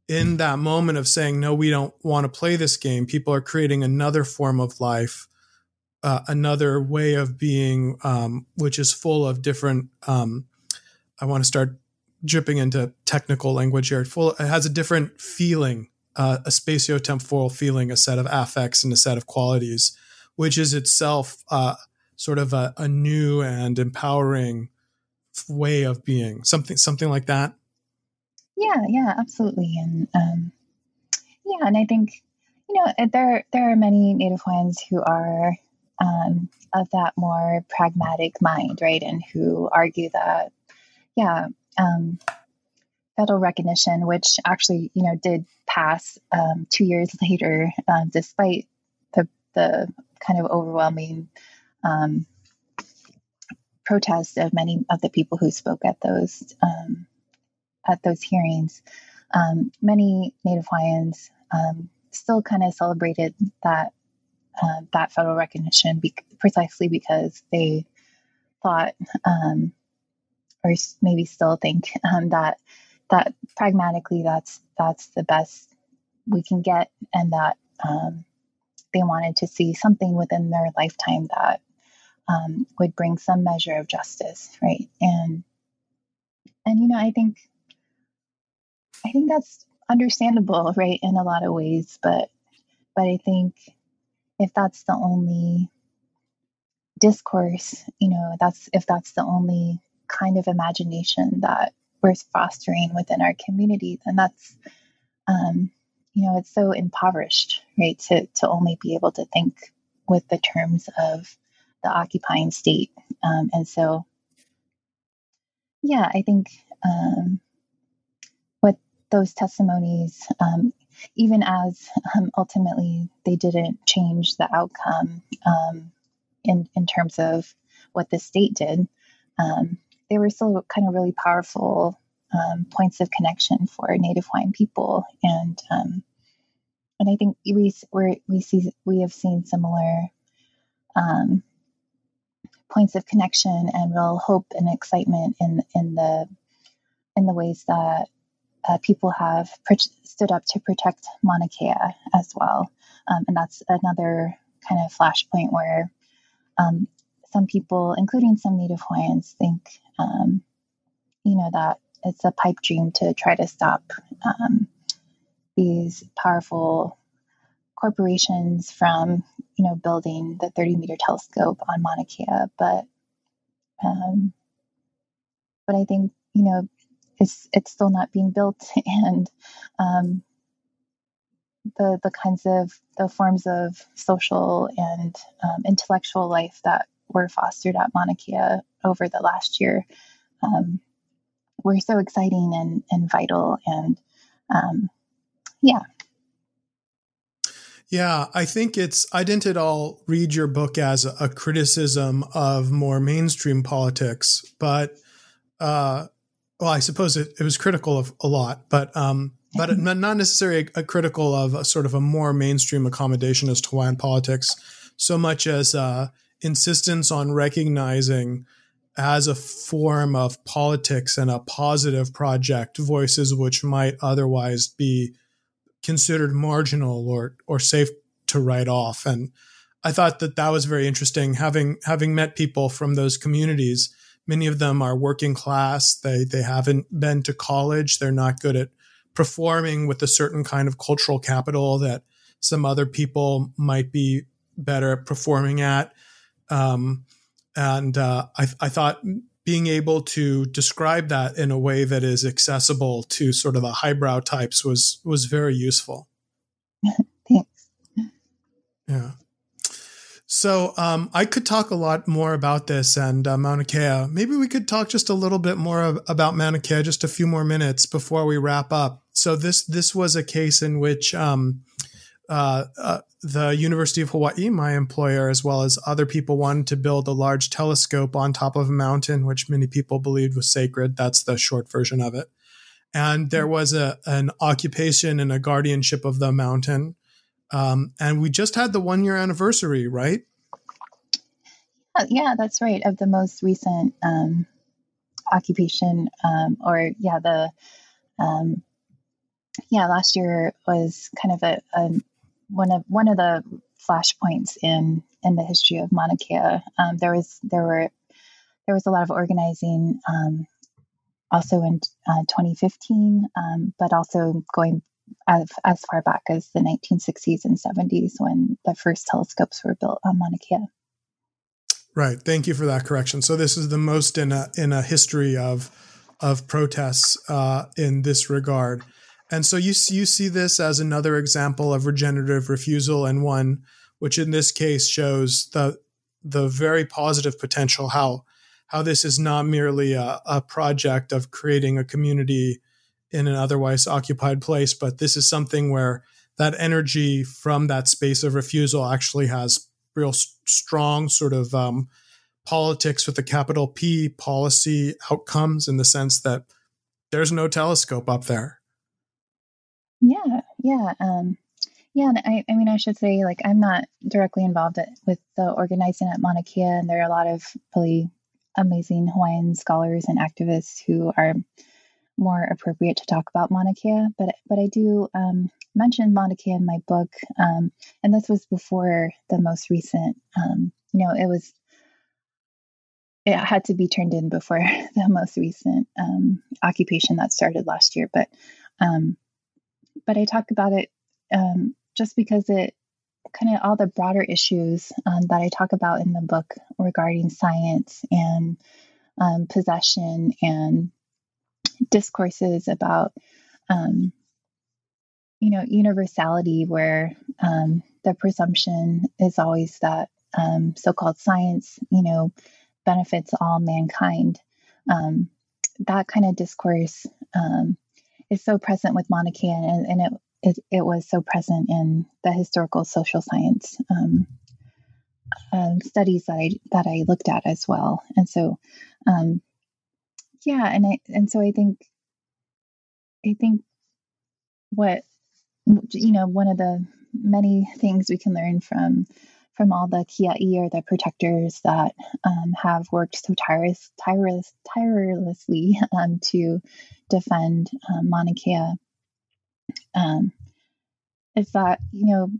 Speaker 1: in that moment of saying no we don't want to play this game people are creating another form of life uh, another way of being um, which is full of different um, I want to start dripping into technical language here. Full, it has a different feeling, uh, a spatiotemporal feeling, a set of affects and a set of qualities, which is itself uh, sort of a, a, new and empowering way of being. Something, something like that.
Speaker 2: Yeah, yeah, absolutely, and um, yeah, and I think you know there there are many Native Hawaiians who are um, of that more pragmatic mind, right, and who argue that yeah, um, federal recognition, which actually, you know, did pass um, two years later, um, despite the the kind of overwhelming um, protest of many of the people who spoke at those um, at those hearings. Um, many Native Hawaiians still kind of celebrated that uh, that federal recognition be- precisely because they thought um, or maybe still think um, that that pragmatically that's that's the best we can get and that um, they wanted to see something within their lifetime that um, would bring some measure of justice right? And and you know i think i think that's understandable right in a lot of ways but but i think if that's the only discourse you know that's if that's the only kind of imagination that we're fostering within our communities. And that's, um, you know, it's so impoverished, right? To, to only be able to think with the terms of the occupying state. Um, and so, yeah, I think um, what those testimonies, um, even as um, ultimately they didn't change the outcome um, in in terms of what the state did, um, they were still kind of really powerful um, points of connection for Native Hawaiian people, and um, and I think we we we see we have seen similar um, points of connection and real hope and excitement in in the in the ways that uh, people have stood up to protect Mauna Kea as well, um, and that's another kind of flashpoint where um, some people, including some Native Hawaiians, think um, you know that it's a pipe dream to try to stop um, these powerful corporations from you know building the 30 meter telescope on Mauna Kea, but um, but I think you know it's it's still not being built, and um, the the kinds of the forms of social and um, intellectual life that were fostered at Mauna Kea over the last year um, were so exciting and and vital, and um, yeah,
Speaker 1: yeah, I think it's, I didn't at all read your book as a, a criticism of more mainstream politics, but, uh, well, I suppose it, it was critical of a lot, but, um, but not necessarily a, a, critical of a sort of a more mainstream accommodation as to Hawaiian politics, so much as uh, insistence on recognizing as a form of politics and a positive project voices which might otherwise be considered marginal or or safe to write off. And I thought that that was very interesting. Having having met people from those communities, many of them are working class. They they haven't been to college. They're not good at performing with a certain kind of cultural capital that some other people might be better at performing at. Um, and uh, I, I thought being able to describe that in a way that is accessible to sort of the highbrow types was was very useful.
Speaker 2: Thanks.
Speaker 1: Yeah. So um, I could talk a lot more about this and uh, Mauna Kea. Maybe we could talk just a little bit more of, about Mauna Kea, just a few more minutes before we wrap up. So this this was a case in which um, uh, uh, the University of Hawaii, my employer, as well as other people, wanted to build a large telescope on top of a mountain, which many people believed was sacred. That's the short version of it. And there was a an occupation and a guardianship of the mountain. Um, and we just had the one year anniversary, right?
Speaker 2: Uh, yeah, that's right. Of the most recent um, occupation, um, or yeah, the um, yeah, last year was kind of a, a one of one of the flashpoints in in the history of Mauna Kea. Um, there was there were there was a lot of organizing um, also in uh, 2015, um, but also going as, as far back as the 1960s and 70s when the first telescopes were built on Mauna Kea.
Speaker 1: Right. Thank you for that correction. So this is the most in a in a history of of protests uh, in this regard. And so you you see this as another example of regenerative refusal, and one which in this case shows the the very positive potential how how this is not merely a, a project of creating a community in an otherwise occupied place, but this is something where that energy from that space of refusal actually has real strong sort of um, politics with a capital P policy outcomes in the sense that there's no telescope up there
Speaker 2: yeah. Um, yeah, and I, I mean, I should say, like, I'm not directly involved at, with the organizing at Mauna Kea, and there are a lot of really amazing Hawaiian scholars and activists who are more appropriate to talk about Mauna Kea. But but I do um, mention Mauna Kea in my book, um, and this was before the most recent. Um, you know, it was it had to be turned in before the most recent um, occupation that started last year. But um, but I talk about it um, just because it kind of all the broader issues um, that I talk about in the book regarding science and um, possession and discourses about, um, you know, universality, where um, the presumption is always that um, so called science, you know, benefits all mankind. that kind of discourse is so present with Kea, and, and it it, it was so present in the historical social science um, um, studies that I that I looked at as well. And so, um, yeah, and I and so I think I think what you know one of the many things we can learn from from all the Kia'i or the protectors that um, have worked so tireless, tireless, tirelessly um, to defend um, Mauna Kea um, is that you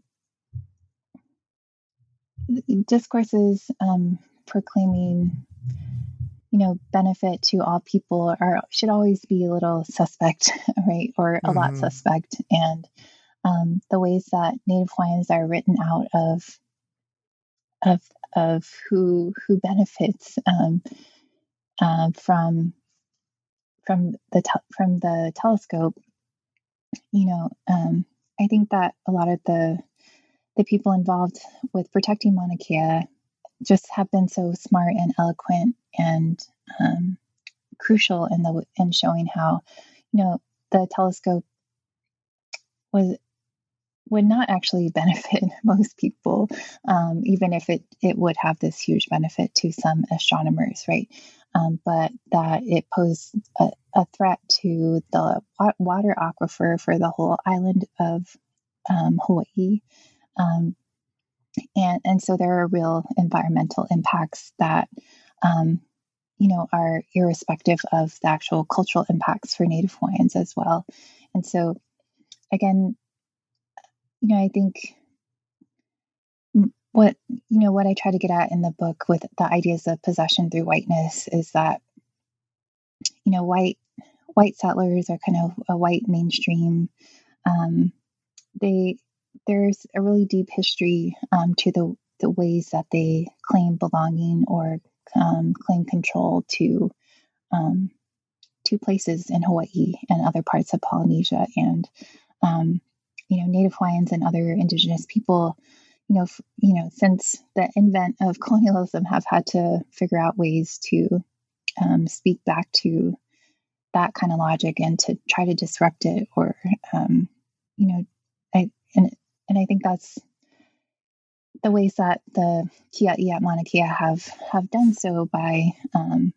Speaker 2: know discourses um, proclaiming you know benefit to all people are should always be a little suspect right or a mm-hmm. lot suspect and um, the ways that native hawaiians are written out of of of who who benefits um, uh, from from the te- from the telescope you know um, i think that a lot of the the people involved with protecting Mauna Kea just have been so smart and eloquent and um, crucial in the in showing how you know the telescope was would not actually benefit most people, um, even if it it would have this huge benefit to some astronomers, right? Um, but that it posed a, a, threat to the water aquifer for the whole island of um, Hawaii, um, and and so there are real environmental impacts that um, you know are irrespective of the actual cultural impacts for Native Hawaiians as well. And so again, you know, I think what you know what I try to get at in the book with the ideas of possession through whiteness is that you know white white settlers are kind of a white mainstream. Um, they there's a really deep history um, to the, the ways that they claim belonging or um, claim control to um, to places in Hawaii and other parts of Polynesia. And um, you know, Native Hawaiians and other indigenous people, you know, f- you know, since the invent of colonialism, have had to figure out ways to um, speak back to that kind of logic and to try to disrupt it or um, you know I, and and I think that's the ways that the Kia'i at Mauna Kea have have done so by, um,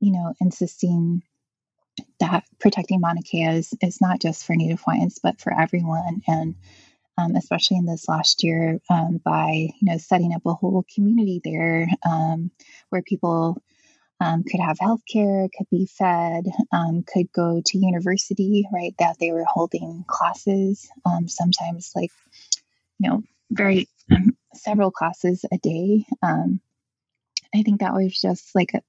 Speaker 2: you know, insisting that protecting Mauna Kea is, is not just for Native Hawaiians, but for everyone. And um, especially in this last year, um, by you know setting up a whole community there um, where people um, could have health care, could be fed, um, could go to university, right? That they were holding classes, um, sometimes like, you know, very several classes a day. I think that was just like a,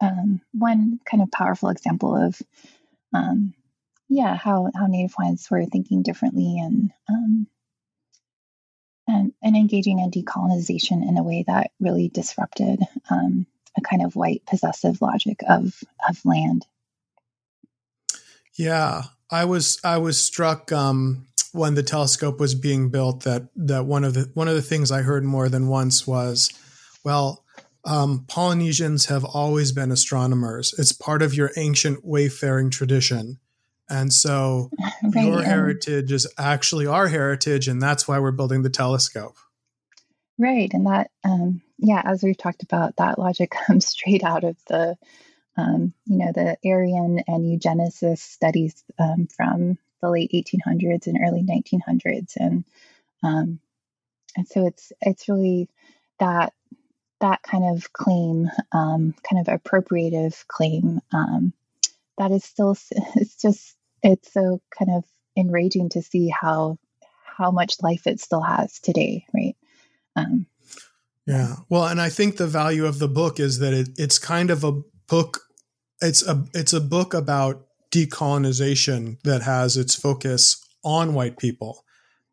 Speaker 2: um, one kind of powerful example of, yeah, how, how Native Hawaiians were thinking differently and, and, and engaging in decolonization in a way that really disrupted um, a kind of white possessive logic of of land.
Speaker 1: Yeah, I was I was struck um, when the telescope was being built that that one of the one of the things I heard more than once was, well, um, Polynesians have always been astronomers. It's part of your ancient wayfaring tradition. And so right, your heritage is actually our heritage, and that's why we're building the telescope.
Speaker 2: Right. And that, um, yeah, as we've talked about, that logic comes straight out of the, um, you know, the Aryan and eugenicist studies um, from the late 1800s and early 1900s. And, um, and so it's, it's really that, that kind of claim, um, kind of appropriative claim, um, that is still, it's just, it's so kind of enraging to see how, how much life it still has today. Right.
Speaker 1: Um, yeah. Well, and I think the value of the book is that it, it's kind of a book. It's a it's a book about decolonization that has its focus on white people.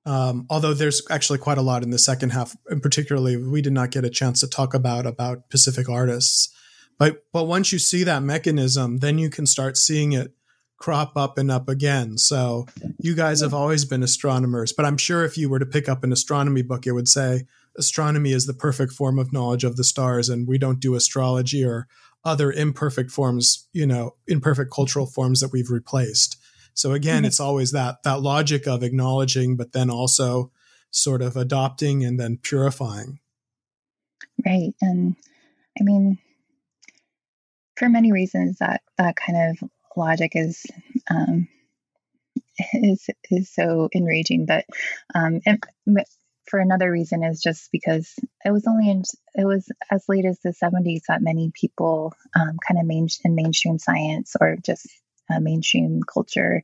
Speaker 1: Um, although there's actually quite a lot in the second half, and particularly we did not get a chance to talk about about Pacific artists. But but once you see that mechanism, then you can start seeing it crop up and up again. So you guys have always been astronomers, but I'm sure if you were to pick up an astronomy book, it would say astronomy is the perfect form of knowledge of the stars and we don't do astrology or other imperfect forms you know imperfect cultural forms that we've replaced So again, mm-hmm. it's always that that logic of acknowledging, but then also sort of adopting and then purifying.
Speaker 2: Right, and I mean, for many reasons, that that kind of logic is um, is is so enraging. But um, and for another reason is just because it was only in it was as late as the 70s that many people um, kind of main in mainstream science or just uh, mainstream culture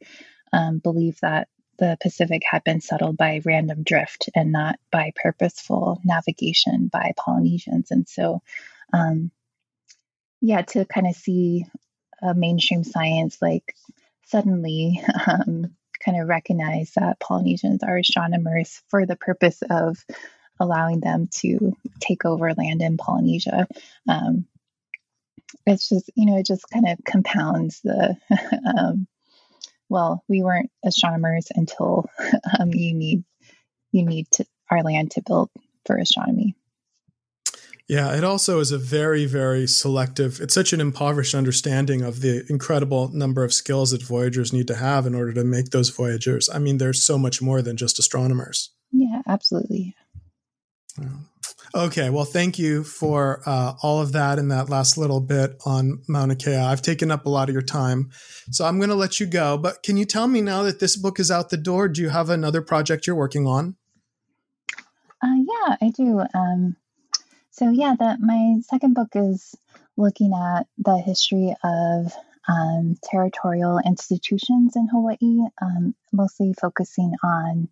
Speaker 2: um, believe that the Pacific had been settled by random drift and not by purposeful navigation by Polynesians. And so, um, yeah, to kind of see a mainstream science like suddenly um, kind of recognize that Polynesians are astronomers for the purpose of allowing them to take over land in Polynesia. Um, it's just, you know, it just kind of compounds the, um, well, we weren't astronomers until um, you need you need to, our land to build for astronomy.
Speaker 1: Yeah, it also is a very, very selective. It's such an impoverished understanding of the incredible number of skills that voyagers need to have in order to make those voyagers. I mean, there's so much more than just astronomers.
Speaker 2: Yeah, absolutely.
Speaker 1: Okay, well, thank you for uh, all of that and that last little bit on Mauna Kea. I've taken up a lot of your time, so I'm going to let you go. But can you tell me now that this book is out the door, do you have another project you're working on?
Speaker 2: Uh, yeah, I do. Um, so yeah, that my second book is looking at the history of um, territorial institutions in Hawaii, um, mostly focusing on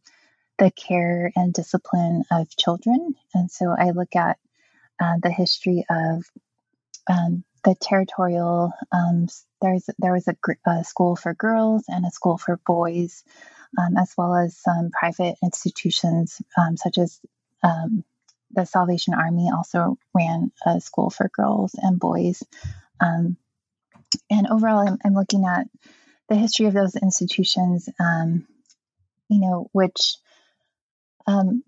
Speaker 2: the care and discipline of children. And so I look at uh, the history of um, the territorial. Um, there's there was a, a, school for girls and a school for boys, um, as well as some private institutions um, such as the Salvation Army also ran a school for girls and boys. Um, and overall, I'm, I'm, looking at the history of those institutions, um, you know, which um,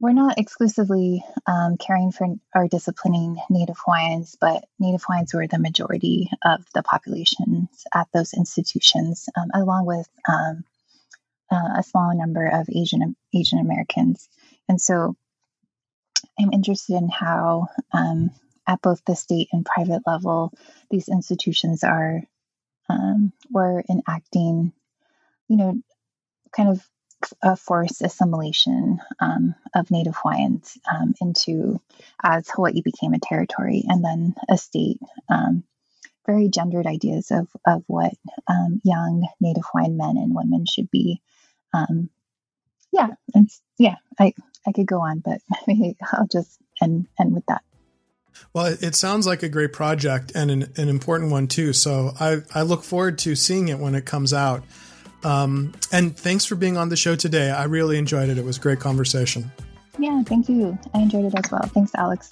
Speaker 2: we're not exclusively um, caring for or disciplining Native Hawaiians, but Native Hawaiians were the majority of the populations at those institutions, um, along with um, uh, a small number of Asian Asian Americans. And so I'm interested in how, um, at both the state and private level, these institutions are um, were enacting, you know, kind of a forced assimilation um, of Native Hawaiians um, into as Hawaii became a territory and then a state. Um, very gendered ideas of of what um, young Native Hawaiian men and women should be. Um, yeah, it's yeah. I I could go on, but I'll just end end with that.
Speaker 1: Well, it sounds like a great project and an, an important one too. So I, I look forward to seeing it when it comes out. Um, and thanks for being on the show today. I really enjoyed it. It was a great conversation.
Speaker 2: Yeah, thank you. I enjoyed it as well. Thanks, Alex.